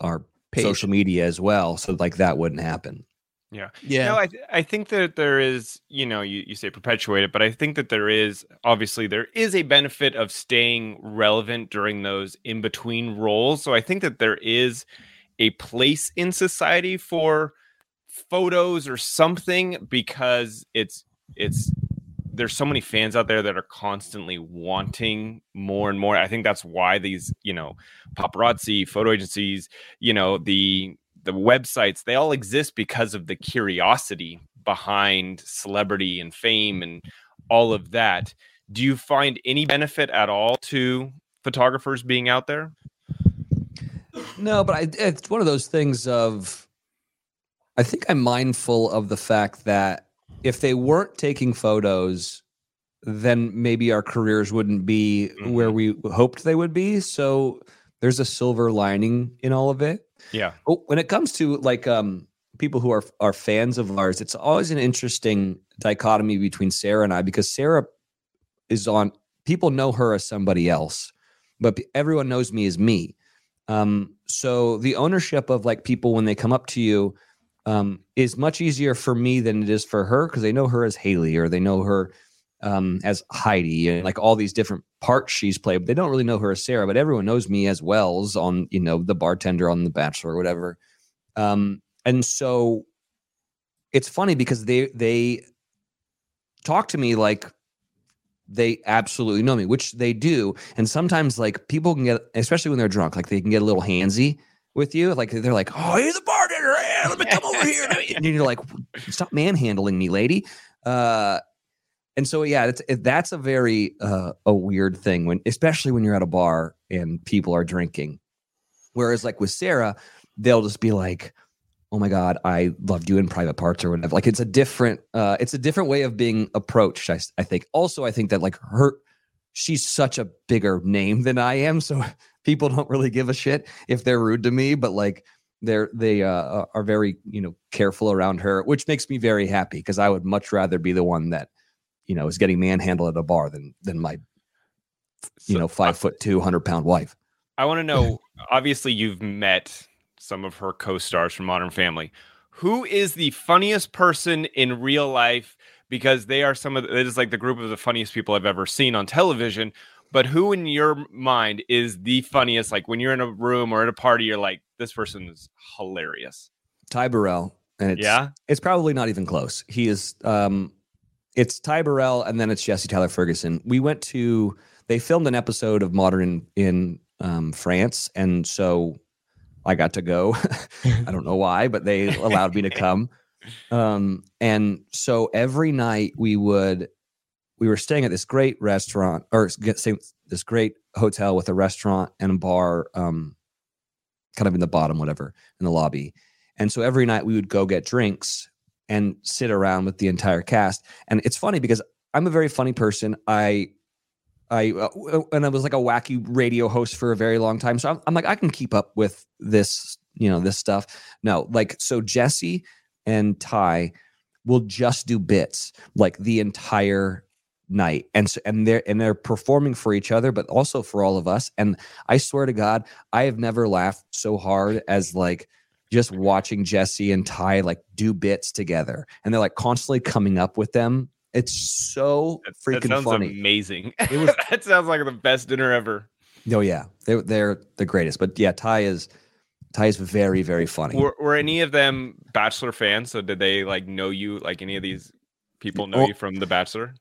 our
Page.
social media as well, so like that wouldn't happen.
yeah
Yeah.
no I, th- I think that there is you know you, you say perpetuate it but i think that there is obviously there is a benefit of staying relevant during those in between roles so i think that there is a place in society for photos or something because it's it's there's so many fans out there that are constantly wanting more and more. I think that's why these, you know, paparazzi, photo agencies, you know, the the websites, they all exist because of the curiosity behind celebrity and fame and all of that. Do you find any benefit at all to photographers being out there?
No, but I, it's one of those things of I think I'm mindful of the fact that if they weren't taking photos, then maybe our careers wouldn't be where we hoped they would be. So there's a silver lining in all of it.
Yeah.
Oh, when it comes to like um people who are are fans of ours, it's always an interesting dichotomy between Sarah and I because Sarah is on people know her as somebody else, but everyone knows me as me. Um, so the ownership of like people when they come up to you um, is much easier for me than it is for her because they know her as Haley or they know her um, as Heidi and like all these different parts she's played. But they don't really know her as Sarah, but everyone knows me as Wells on you know the bartender on The Bachelor or whatever. Um, and so it's funny because they they talk to me like they absolutely know me, which they do. And sometimes like people can get, especially when they're drunk, like they can get a little handsy with you. Like they're like, "Oh, you're the bartender. Let me come over here." [LAUGHS] And you're like, "Stop manhandling me, lady." Uh, and so yeah, it, that's a very uh, a weird thing when, especially when you're at a bar and people are drinking. Whereas like with Sarah, they'll just be like, "Oh my god, I loved you in private parts or whatever." Like it's a different, uh, it's a different way of being approached. I think. Also, I think that like her, she's such a bigger name than I am, so [LAUGHS] people don't really give a shit if they're rude to me. But like they're they uh, are very you know careful around her, which makes me very happy because I would much rather be the one that you know is getting manhandled at a bar than than my you
So,
know five foot two hundred pound wife.
I want to [LAUGHS] know. Obviously, you've met some of her co-stars from Modern Family. Who is the funniest person in real life? Because they are some of the, it is like the group of the funniest people I've ever seen on television. But who in your mind is the funniest? Like when you're in a room or at a party, you're like, this person is hilarious.
Ty Burrell, and it's
yeah.
it's probably not even close. He is um it's Ty Burrell and then it's Jesse Tyler Ferguson. We went to they filmed an episode of Modern in, in um France and so I got to go. [LAUGHS] I don't know why, but they allowed me to [LAUGHS] come. Um and so every night we would we were staying at this great restaurant or this great hotel with a restaurant and a bar um kind of in the bottom whatever in the lobby. And so every night we would go get drinks and sit around with the entire cast. And it's funny because I'm a very funny person. I, I, uh, and I was like a wacky radio host for a very long time. So I'm, I'm like, I can keep up with this, you know, this stuff. No, like, so Jesse and Ty will just do bits like the entire night and so and they're and they're performing for each other but also for all of us and i swear to god i have never laughed so hard as like just watching Jesse and Ty like do bits together, and they're like constantly coming up with them. It's so
That, that
freaking
sounds
funny.
amazing.
It [LAUGHS] was-
that sounds like the best dinner ever.
Oh yeah, they're they're the greatest. But yeah, Ty is Ty is very very funny.
Were, were any of them Bachelor fans? So did they like know you? Like any of these people know
Oh.
you from The Bachelor?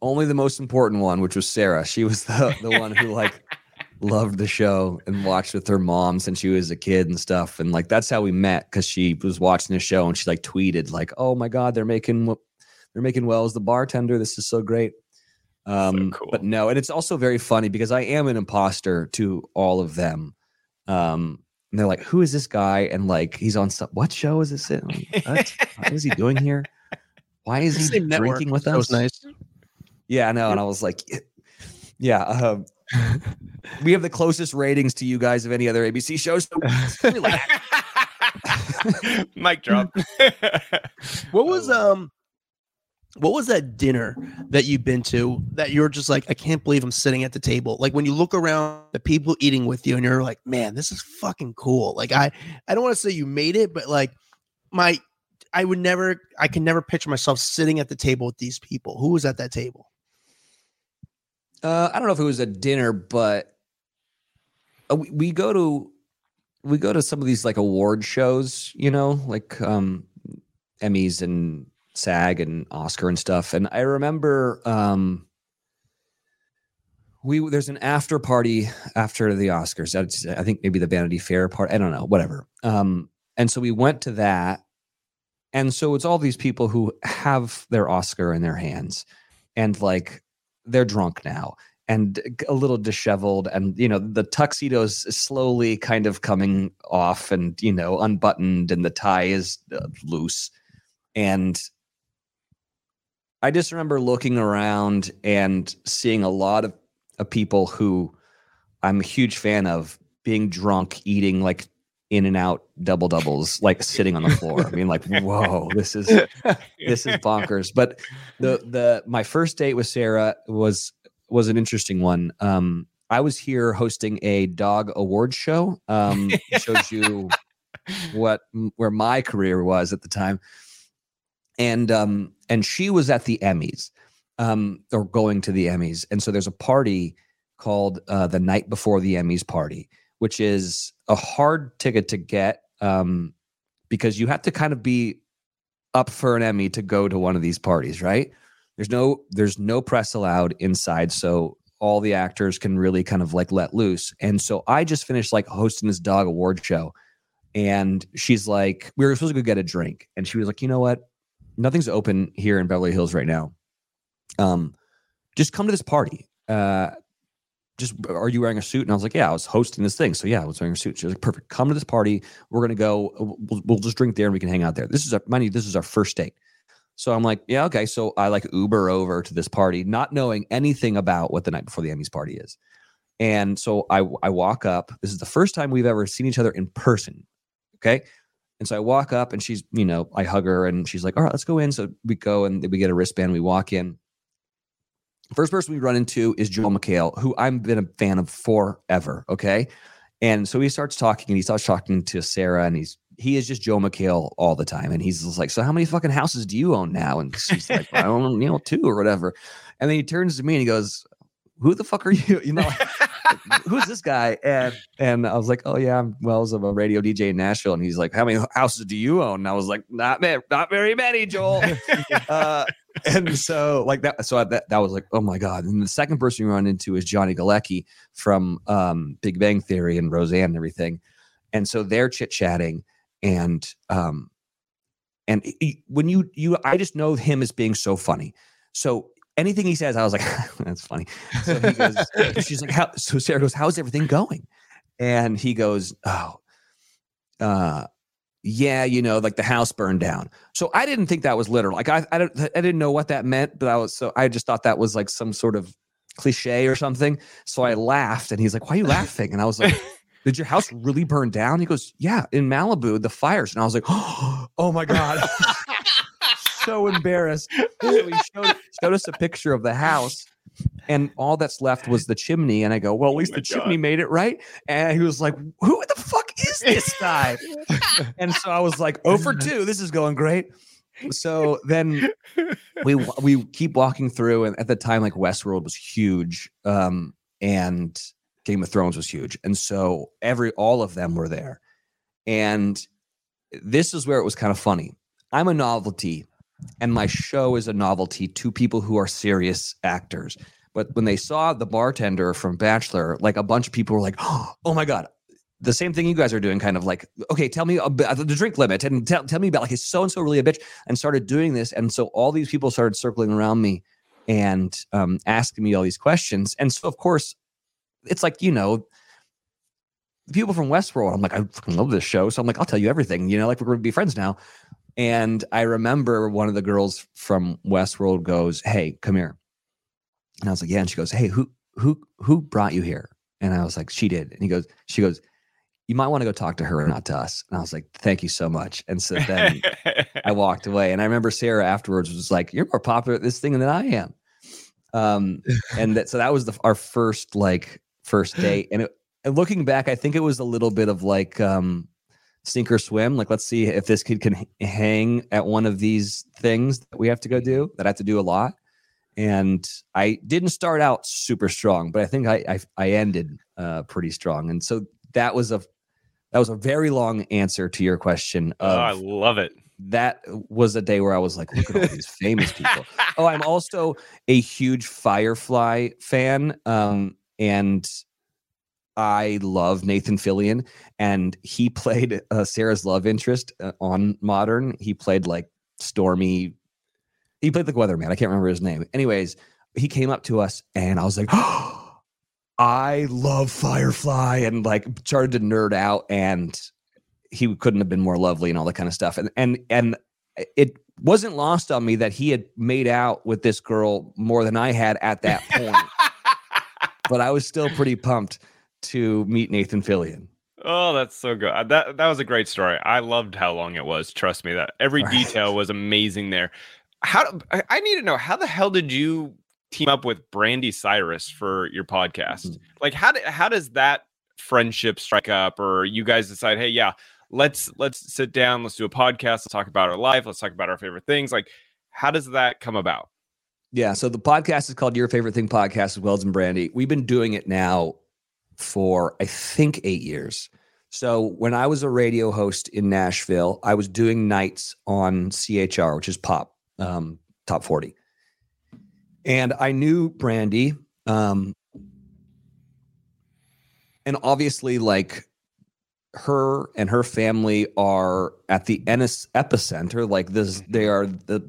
Only the most important one, which was Sarah. She was the the one who like [LAUGHS] loved the show and watched with her mom since she was a kid and stuff. And like that's how we met because she was watching the show and she like tweeted like, "Oh my god, they're making they're making Wells the bartender. This is so great." Um,
cool.
But no, and it's also very funny because I am an imposter to all of them. Um, and they're like, "Who is this guy?" And like, he's on some what show is this? in? What? what is he doing here? Why is he
Same network.
drinking with
That
us?
was nice.
Yeah, I know. And I was like, yeah, um, we have the closest ratings to you guys of any other ABC shows. So [LAUGHS] relax.
Mic drop. [LAUGHS]
What was um what was that dinner that you've been to that you're just like, I can't believe I'm sitting at the table? Like when you look around the people eating with you and you're like, man, this is fucking cool. Like I I don't want to say you made it, but like my I would never I can never picture myself sitting at the table with these people. Who was at that table?
Uh, I don't know if it was a dinner, but uh, we, we go to we go to some of these like award shows, you know, like um, Emmys and SAG and Oscar and stuff. And I remember um, we there's an after party after the Oscars. I think maybe the Vanity Fair part. I don't know, whatever. Um, and so we went to that, and so it's all these people who have their Oscar in their hands, and like they're drunk now and a little disheveled and you know the tuxedo is slowly kind of coming off and you know unbuttoned and the tie is uh, loose. And i just remember looking around and seeing a lot of, of people who i'm a huge fan of being drunk, eating like in and out double doubles, like [LAUGHS] sitting on the floor. I mean, like, whoa, this is [LAUGHS] this is bonkers. But the the my first date with Sarah was was an interesting one. Um, I was here hosting a dog awards show. Um, [LAUGHS] shows you what where my career was at the time, and um, and she was at the Emmys, um, or going to the Emmys, and so there's a party called uh, the night before the Emmys party, which is a hard ticket to get um, because you have to kind of be up for an Emmy to go to one of these parties, right? There's no there's no press allowed inside, so all the actors can really kind of like let loose. And so I just finished like hosting this dog award show, and she's like, we were supposed to go get a drink, and she was like, you know what? Nothing's open here in Beverly Hills right now. Um, just come to this party. Uh, just are you wearing a suit? And I was like, yeah, I was hosting this thing. So yeah, I was wearing a suit. She was like, perfect. Come to this party. We're gonna go. Uh, we'll, we'll just drink there and we can hang out there. This is our you, this is our first date. So I'm like, yeah, okay. So I like Uber over to this party, not knowing anything about what the night before the Emmys party is. And so I I walk up. This is the first time we've ever seen each other in person. Okay. And so I walk up and she's, you know, I hug her and she's like, all right, let's go in. So we go and we get a wristband. We walk in. First person we run into is Joel McHale, who I've been a fan of forever. Okay. And so he starts talking and he starts talking to Sarah and he's he is just Joe McHale all the time. And he's just like, So how many fucking houses do you own now? And she's like, I don't you know, two or whatever. And then he turns to me and he goes, Who the fuck are you? You know, [LAUGHS] who's this guy? And and I was like, Oh yeah, I'm Wells. I'm a radio DJ in Nashville. And he's like, How many houses do you own? And I was like, Not many, not very many, Joel. [LAUGHS] uh, and so like that so I, that, that was like oh my god and the second person we run into is johnny galecki from um, big bang theory and roseanne and everything and so they're chit-chatting and um and he- when you you i just know him as being so funny so anything he says i was like [LAUGHS] that's funny so he goes [LAUGHS] she's like how so sarah goes how's everything going and he goes oh uh yeah, you know, like the house burned down. So I didn't think that was literal. Like I, I don't, I didn't know what that meant, but I was so I just thought that was like some sort of cliche or something. So I laughed, and he's like, "Why are you laughing?" And I was like, [LAUGHS] "Did your house really burn down?" He goes, "Yeah, in Malibu, the fires." And I was like, [GASPS] "Oh my god." So embarrassed. So he showed, showed us a picture of the house, and all that's left was the chimney. And I go, well, at least
my
the chimney made it right. And he was like, who the fuck is this guy? and so I was like, oh for two. This is going great. So then we we keep walking through, and at the time, like Westworld was huge, um, and Game of Thrones was huge, and so every all of them were there, and this is where it was kind of funny. I'm a novelty, and my show is a novelty to people who are serious actors. But when they saw the bartender from Bachelor, like a bunch of people were like, [GASPS] "Oh my god." The same thing you guys are doing, kind of like, okay, tell me about the drink limit and tell, tell me about like, is so and so really a bitch? And started doing this. And so all these people started circling around me and um, asking me all these questions. And so, of course, it's like, you know, the people from Westworld, I'm like, I love this show. So I'm like, I'll tell you everything, you know, like we're going to be friends now. And I remember one of the girls from Westworld goes, Hey, come here. And I was like, Yeah. And she goes, Hey, who who who brought you here? And I was like, She did. And he goes, She goes, You might want to go talk to her not to us. And I was like, Thank you so much. And so then [LAUGHS] I walked away. And I remember Sarah afterwards was like, You're more popular at this thing than I am. Um, and that so that was the our first like first date. And it and looking back, I think it was a little bit of like um sink or swim. Like, let's see if this kid can hang at one of these things that we have to go do that I have to do a lot. And I didn't start out super strong, but I think I I, I ended uh, pretty strong. And so that was a that was a very long answer to your question.
oh, I love it.
that was a day where I was like, look at all these famous people. [LAUGHS] Oh, I'm also a huge Firefly fan. Um, and I love Nathan Fillion, and he [LAUGHS] played uh, Sarah's love interest uh, on Modern. He played like Stormy. He played the weatherman. I can't remember his name. Anyways, he came up to us, and I was like, [GASPS] I love Firefly, and like started to nerd out. And he couldn't have been more lovely and all that kind of stuff. And and and it wasn't lost on me that he had made out with this girl more than I had at that point. [LAUGHS] but I was still pretty pumped. To meet Nathan Fillion.
Oh, that's so good. Uh, That that was a great story. I loved how long it was. Trust me, that every detail was amazing there. How I, I need to know how the hell did you team up with Brandi Cyrus for your podcast?
Mm-hmm.
Like how did how does that friendship strike up, or you guys decide, hey, yeah, let's let's sit down, let's do a podcast, let's talk about our life, let's talk about our favorite things. Like, how does that come about?
Yeah. So the podcast is called Your Favorite Thing Podcast with Wells and Brandi. We've been doing it now for, I think, eight years. So when I was a radio host in Nashville, I was doing nights on CHR, which is pop, um, top 40. And I knew Brandi. Um, and obviously, like, her and her family are at the Ennis epicenter. Like this, they are the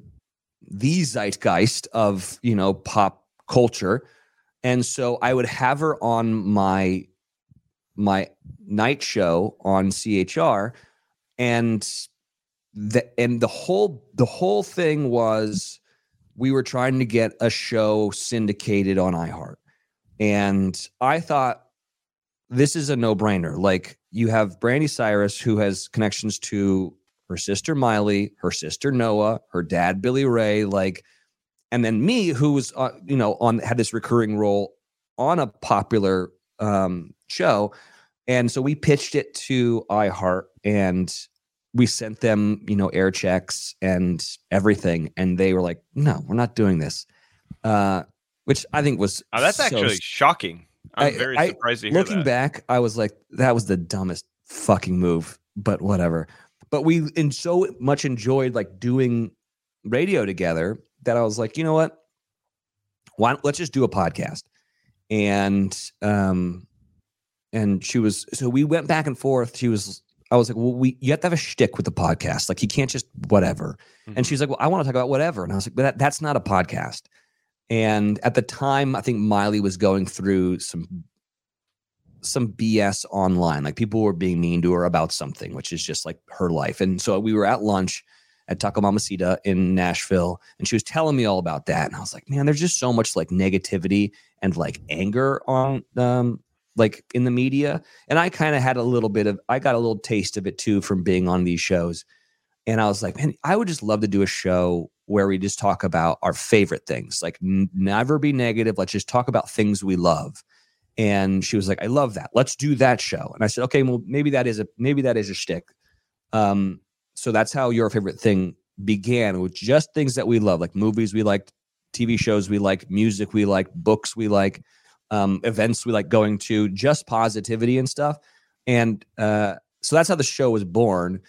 the zeitgeist of you know pop culture and so i would have her on my my night show on chr and the and the whole the whole thing was we were trying to get a show syndicated on iheart. And i thought this is a no-brainer. Like you have brandi cyrus who has connections to her sister Miley, her sister Noah, her dad Billy Ray, like, and then me, who was uh, you know on had this recurring role on a popular um, show, and so we pitched it to iHeart, and we sent them you know air checks and everything, and they were like, "No, we're not doing this," uh, which I think was
Oh, that's
so
actually shocking. I'm
I-
very
I-
surprised to hear
looking
that.
back, I was like, that was the dumbest fucking move, but whatever. But we in so much enjoyed like doing radio together that I was like, you know what? Why don't, let's just do a podcast. And um and she was so we went back and forth. She was I was like, well, we you have to have a shtick with the podcast. Like you can't just whatever.
Mm-hmm.
And she's like, well, I want to talk about whatever. And I was like, but that, that's not a podcast. And at the time, I think Miley was going through some some BS online. Like people were being mean to her about something, which is just like her life. And so we were at lunch at Taco Mamacita in Nashville, and she was telling me all about that. And I was like, man, there's just so much like negativity and like anger on um like in the media. And I kind of had a little bit of I got a little taste of it too from being on these shows. And I was like, man, I would just love to do a show where we just talk about our favorite things, like n- never be negative. Let's just talk about things we love. And she was like, I love that. Let's do that show. And I said, okay, well, maybe that is a maybe that is a shtick. Um, so that's how your favorite thing began with just things that we love, like movies we like, TV shows we like, music we like, books we like, um, events we like going to, just positivity and stuff. And uh, so that's how the show was born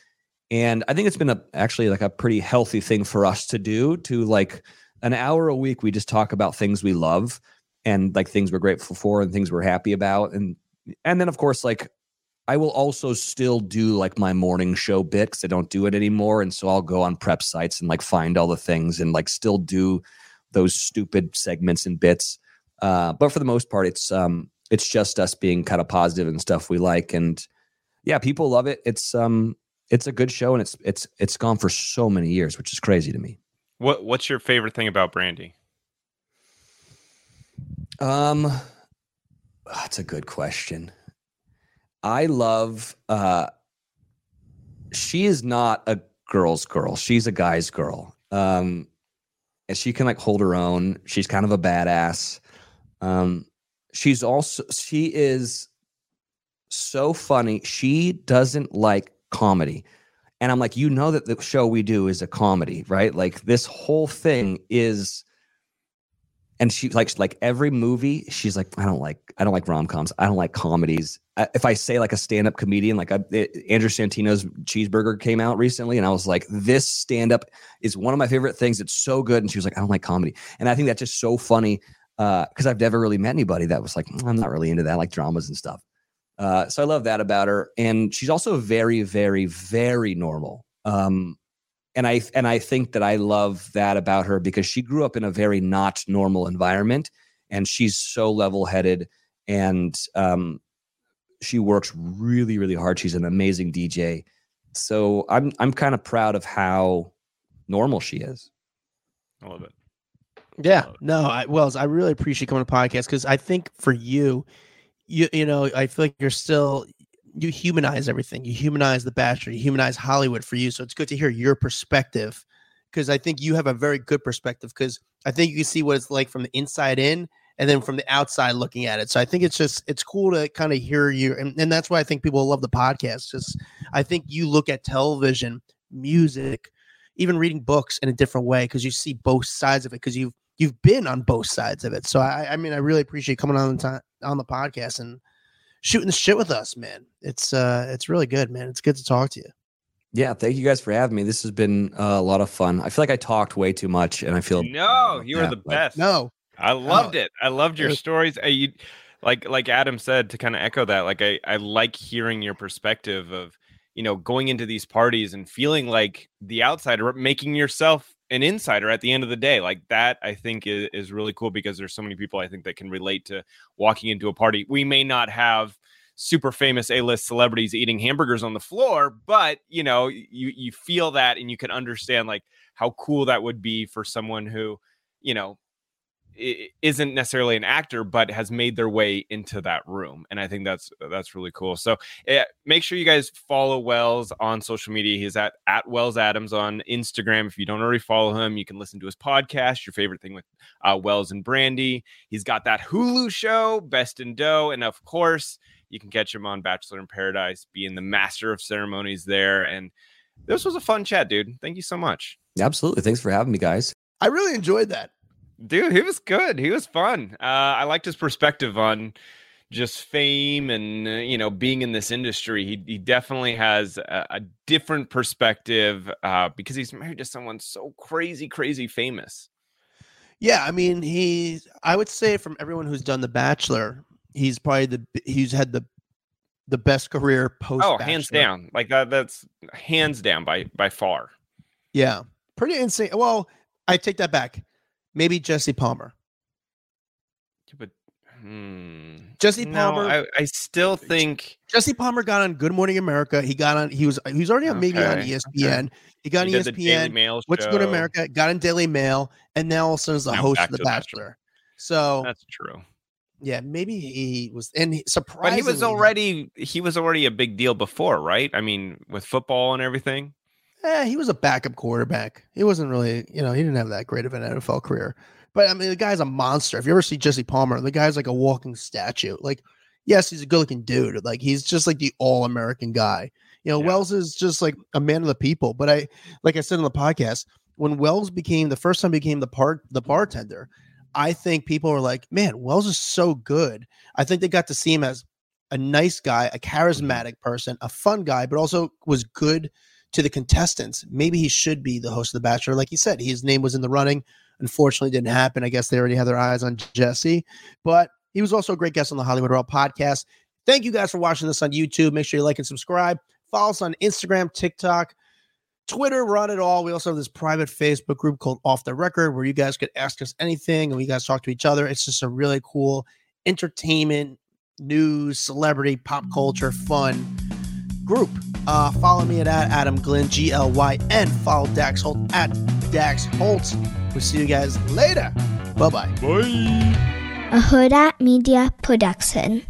and i think it's been a actually like a pretty healthy thing for us to do to like an hour a week we just talk about things we love and like things we're grateful for and things we're happy about and and then of course like i will also still do like my morning show bit because i don't do it anymore and so i'll go on prep sites and like find all the things and like still do those stupid segments and bits uh but for the most part it's um it's just us being kind of positive and stuff we like and yeah people love it. It's um it's a good show and it's it's it's gone for so many years which is crazy to me.
What What's your favorite thing about Brandi?
um that's a good question i love uh she is not a girl's girl. She's a guy's girl. Um and she can like hold her own. She's kind of a badass. Um she's also she is so funny. She doesn't like comedy. And i'm like you know that the show we do is a comedy right? Like this whole thing is and she like like every movie she's like i don't like i don't like rom-coms. I don't like comedies. I, if i say like a stand-up comedian like I, it, andrew santino's cheeseburger came out recently and i was like this stand-up is one of my favorite things. It's so good. And she was like i don't like comedy. And i think that's just so funny because i've never really met anybody that was like "Mm, i'm not really into that I like dramas and stuff. Uh, so i love that about her. And she's also very very very normal. Um, and I and I think that I love that about her because she grew up in a very not normal environment, and she's so level headed, and um, she works really really hard. She's an amazing DJ, so I'm I'm kind of proud of how normal she is.
I love it.
Yeah, no, I Wells, I really appreciate coming to podcast because I think for you, you you know I feel like you're still you humanize everything. You humanize the Bachelor. You humanize Hollywood for you. So it's good to hear your perspective because I think you have a very good perspective because I think you can see what it's like from the inside in and then from the outside looking at it. So I think it's just it's cool to kind of hear you, and, and that's why I think people love the podcast. Just I think you look at television, music, even reading books in a different way because you see both sides of it because you've you've been on both sides of it. So I, I mean, I really appreciate coming on the time on the podcast and shooting the shit with us, man. It's uh, it's really good, man. It's good to talk to you.
Yeah, thank you guys for having me. This has been uh, a lot of fun. I feel like I talked way too much, and I feel
No, you were
Yeah,
the best.
No,
I loved it. I loved your stories. Uh, you, like like Adam said to kind of echo that. Like I I like hearing your perspective of you know going into these parties and feeling like the outsider, making yourself an insider at the end of the day. Like that, I think is, is really cool because there's so many people I think that can relate to walking into a party. We may not have super famous A-list celebrities eating hamburgers on the floor, but you know you you feel that and you can understand like how cool that would be for someone who you know isn't necessarily an actor but has made their way into that room and i think that's that's really cool so yeah, make sure you guys follow wells on social media he's at at wells adams on instagram if you don't already follow him you can listen to his podcast your favorite thing with uh, wells and brandi he's got that hulu show best in dough and of course you can catch him on bachelor in paradise being the master of ceremonies there and this was a fun chat dude thank you so much
absolutely. Thanks for having me, guys.
I really enjoyed that.
Dude, he was good. He was fun. Uh, I liked his perspective on just fame and uh, you know being in this industry. He he definitely has a, a different perspective uh, because he's married to someone so crazy, crazy famous.
Yeah, I mean, he's. I would say from everyone who's done The Bachelor, he's probably the he's had the the best career post.
Oh, hands down, like that. That's hands down by by far.
Yeah, pretty insane. Well, I take that back. Maybe Jesse Palmer.
But hmm,
Jesse
no,
Palmer.
I, I still think
Jesse Palmer got on Good Morning America. He got on. He was. He was already on maybe on E
Okay,
ESPN. He got on
he Daily
ESPN. What's Good. America? Got in Daily Mail, and now all of a sudden is the
Now
host of The
Bachelor.
Bachelor. So
That's true.
yeah, maybe he was. And he,
But he was already he was already a big deal before, right? I mean, with football and everything.
Eh, he was a backup quarterback. He wasn't really, you know, he didn't have that great of an NFL career. But I mean, the guy's a monster. If you ever see Jesse Palmer, the guy's like a walking statue. Like, yes, he's a good looking dude. Like, he's just like the all American guy. You know,
Yeah.
Wells is just like a man of the people. But I, like I said on the podcast, when Wells became the first time became the part the bartender, I think people were like, man, Wells is so good. I think they got to see him as a nice guy, a charismatic person, a fun guy, but also was good to the contestants. Maybe he should be the host of The Bachelor. Like he said, his name was in the running. Unfortunately, didn't happen. I guess they already had their eyes on Jesse, but he was also a great guest on the Hollywood Raw podcast. Thank you guys for watching this on YouTube. Make sure you like and subscribe. Follow us on Instagram, TikTok, Twitter. We're on it all. We also have this private Facebook group called Off the Record where you guys could ask us anything and we guys talk to each other. It's just a really cool entertainment, news, celebrity, pop culture, fun group. Uh, follow me at, at Adam Glyn, G L Y N. Follow Dax Holt at Dax Holt. We'll see you guys later. Bye bye.
A Hurrdat Media Production.